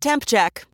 Temp check.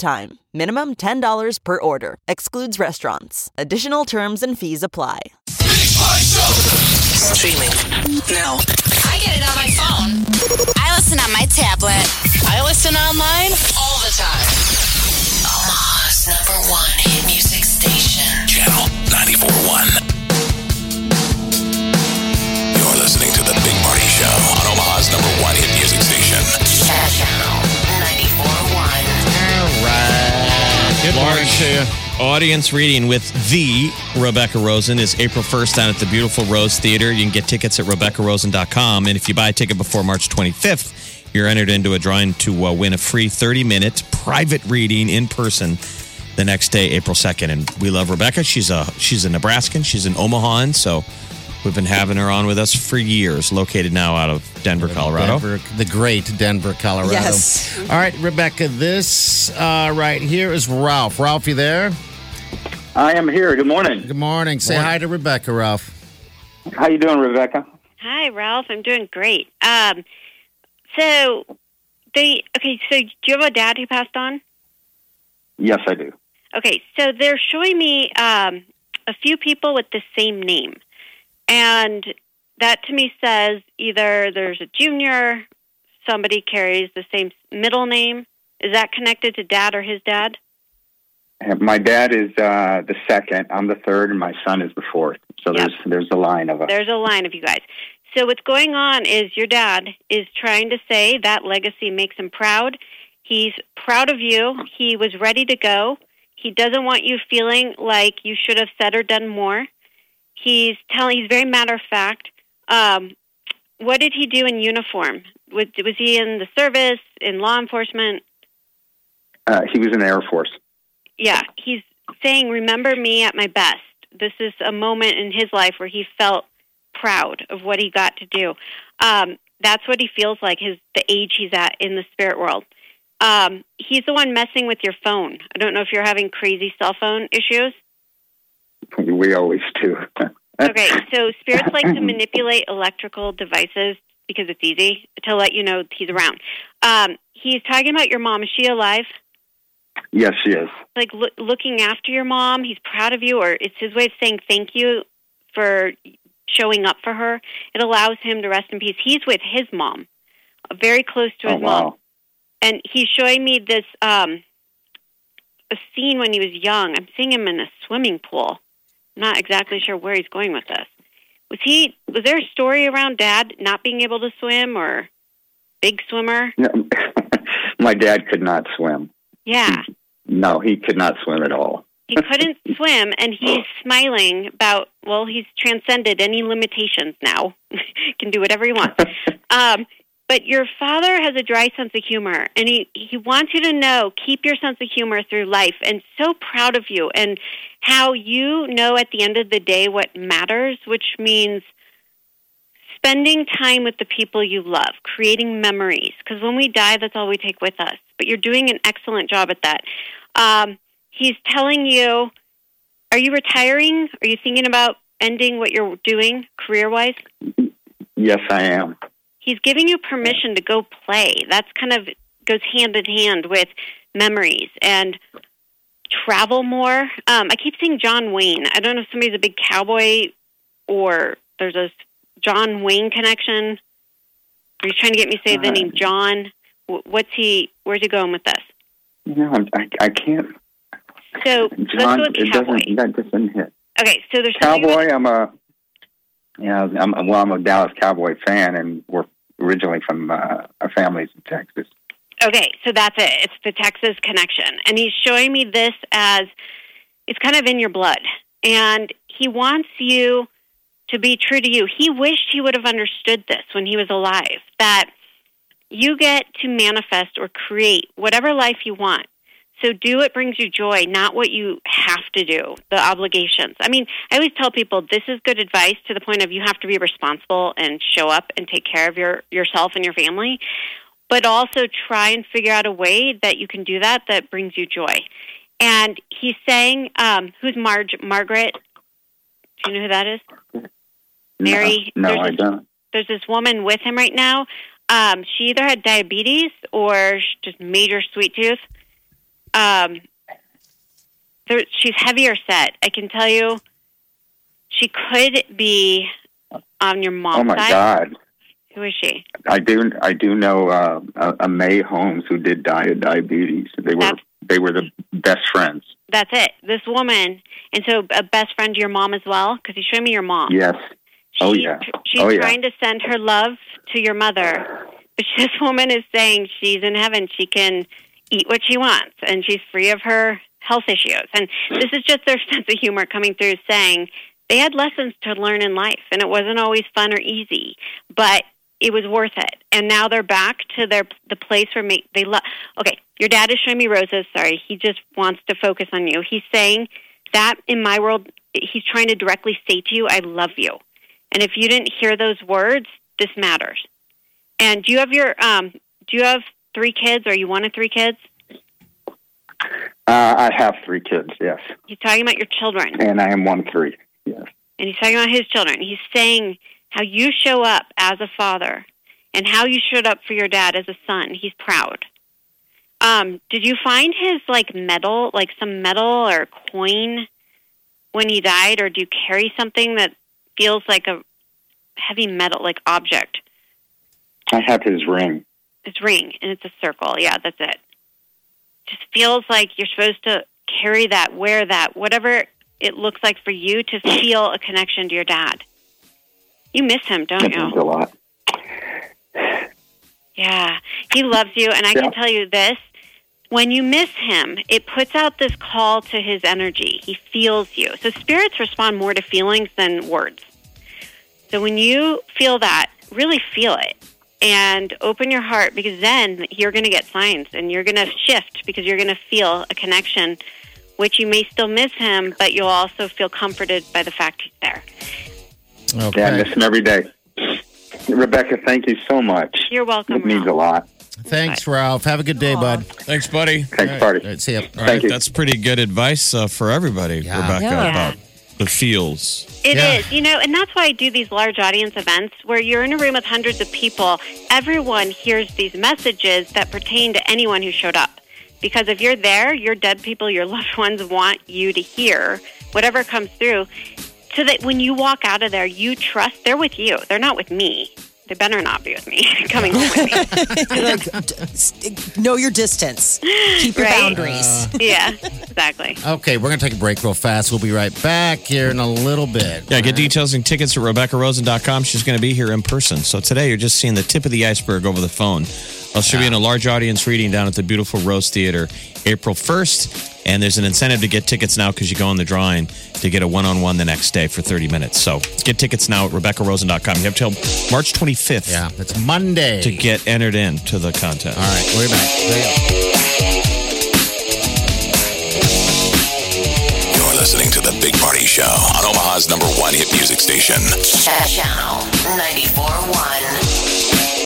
time. Minimum $10 per order. Excludes restaurants. Additional terms and fees apply. Streaming now. I get it on my phone. I listen on my tablet. I listen online All the time. Omaha's number one hit music station. Channel 94.1. to. Audience reading with the Rebecca Rosen is April 1st down at the beautiful Rose Theater. You can get tickets at RebeccaRosen.com. And if you buy a ticket before March 25th, you're entered into a drawing to uh, win a free 30 minute private reading in person the next day, April 2nd. And we love Rebecca. She's a she's a Nebraskan. She's an Omahan. So we've been having her on with us for years, located now out of Denver, Colorado. Denver, the great Denver, Colorado. Yes. All right, Rebecca, this uh, right here is Ralph. Ralph, you there? I am here. Good morning. Good morning. Say hi to Rebecca, Ralph. How you doing, Rebecca? Hi, Ralph. I'm doing great. Um, so they okay. So do you have a dad who passed on? Yes, I do. Okay, so they're showing me um, a few people with the same name, and that to me says either there's a junior, somebody carries the same middle name. Is that connected to dad or his dad? My dad is uh, the second. I'm the third, and my son is the fourth. So Yep. there's there's a line of us. There's a line of you guys. So what's going on is your dad is trying to say that legacy makes him proud. He's proud of you. He was ready to go. He doesn't want you feeling like you should have said or done more. He's telling. He's very matter of fact. Um, what did he do in uniform? Was, was he in the service, in law enforcement? Uh, he was in the Air Force. yeah, he's saying, "Remember me at my best." This is a moment in his life where he felt proud of what he got to do. Um, that's what he feels like. His the age he's at in the spirit world. Um, he's the one messing with your phone. I don't know if you're having crazy cell phone issues. We always do. Okay, so spirits like to manipulate electrical devices because it's easy to let you know he's around. Um, he's talking about your mom. Is she alive? yes, she is. like loo- looking after your mom. He's proud of you, or it's his way of saying thank you for showing up for her. It allows him to rest in peace. He's with his mom, very close to Oh his mom, and he's showing me this um, a scene when he was young. I'm seeing him in a swimming pool. Not exactly sure where he's going with this. Was he? Was there a story around Dad not being able to swim or big swimmer? No, my dad could not swim. Yeah. No, he could not swim at all. he couldn't swim and he's smiling about well he's transcended any limitations now can do whatever he wants um but your father has a dry sense of humor and he he wants you to know keep your sense of humor through life and so proud of you and how you know at the end of the day what matters which means spending time with the people you love creating memories because when we die that's all we take with us. But you're doing an excellent job at that. Um he's telling you are you retiring? Are you thinking about ending what you're doing career wise Yes, I am. He's giving you permission to go play that's kind of goes hand in hand with memories and travel more um, i keep seeing john wayne i don't know if somebody's a big cowboy or there's a john wayne connection are you trying to get me to say the Uh, name john what's he where's he going with this No, I'm- I, I can't. so John, let's go with it doesn't. That doesn't hit. okay so there's something with- Cowboy. I'm a. Yeah, I'm well. I'm a Dallas Cowboy fan, and we're originally from uh, our families in Texas. Okay, so that's it. It's the Texas connection. And he's showing me this as it's kind of in your blood. And he wants you to be true to you. He wished he would have understood this when he was alive that you get to manifest or create whatever life you want. So do what brings you joy, not what you have to do, the obligations. I mean, I always tell people this is good advice to the point of you have to be responsible and show up and take care of your yourself and your family, but also try and figure out a way that you can do that that brings you joy. And he's saying, um, who's Marge Margaret? Do you know who that is? Mary, No, no there's I this- don't. there's this woman with him right now. Um, she either had diabetes or just major sweet tooth. Um, there, she's heavier set. I can tell you, she could be on your mom's Oh my side. God. Who is she? I do. I do know uh, a, a May Holmes who did die of diabetes. They were That's- they were the best friends. That's it. This woman, and so a best friend to your mom as well. Because you showed me your mom. Yes. Oh, yeah. She's Oh, yeah. trying to send her love to your mother, but this woman is saying she's in heaven. She can eat what she wants, and she's free of her health issues. And this is just their sense of humor coming through, saying they had lessons to learn in life, and it wasn't always fun or easy, but it was worth it. And now they're back to their the place where they love. Okay, your dad is showing me roses. Sorry, he just wants to focus on you. He's saying that in my world, he's trying to directly say to you, "I love you." And if you didn't hear those words, this matters. And do you have your um do you have three kids or are you one of three kids? Uh, I have three kids. Yes, He's talking about your children and I am one three. Yes. and he's talking about his children. He's saying how you show up as a father and how you showed up for your dad as a son. He's proud. Um, did you find his like medal, like some medal or coin when he died, or do you carry something that feels like a heavy metal, like object? I have his ring. It's ring and it's a circle. Yeah, that's it. Just feels like you're supposed to carry that, wear that, whatever it looks like for you to feel a connection to your dad. You miss him, don't That means you? a lot. Yeah, he loves you, and I Yeah. can tell you this: when you miss him, it puts out this call to his energy. He feels you. So spirits respond more to feelings than words. So when you feel that, really feel it and open your heart because then you're going to get signs and you're going to shift because you're going to feel a connection, which you may still miss him, but you'll also feel comforted by the fact he's there. Okay. Yeah, I miss him every day. Rebecca, thank you so much. You're welcome. It means Ralph. a lot. Thanks, Ralph. Have a good day, bud. Thanks, buddy. Thanks, All party. right, see ya. All Thank right, you. that's pretty good advice uh, for everybody, Yeah. Rebecca, Yeah. about the feels. It is, Yeah. you know, and that's why I do these large audience events where you're in a room with hundreds of people. Everyone hears these messages that pertain to anyone who showed up. Because if you're there, your dead people, your loved ones want you to hear whatever comes through so that when you walk out of there, you trust they're with you. They're not with me. They better not be with me, coming home with me. Like, know your distance. Keep your Right? boundaries. Uh. yeah, exactly. Okay, we're going to take a break real fast. We'll be right back here in a little bit. Yeah, get details and tickets at RebeccaRosen.com. She's going to be here in person. So today you're just seeing the tip of the iceberg over the phone. I'll show you in a large audience reading down at the beautiful Rose Theater April 1st. And there's an incentive to get tickets now because you go in the drawing to get a one on one the next day for 30 minutes. So get tickets now at RebeccaRosen.com. You have till March 25th Yeah, it's Monday. to get entered into the contest. All right, we're back. There you go. You're listening to The Big Party Show on Omaha's number one hit music station. Channel 94.1.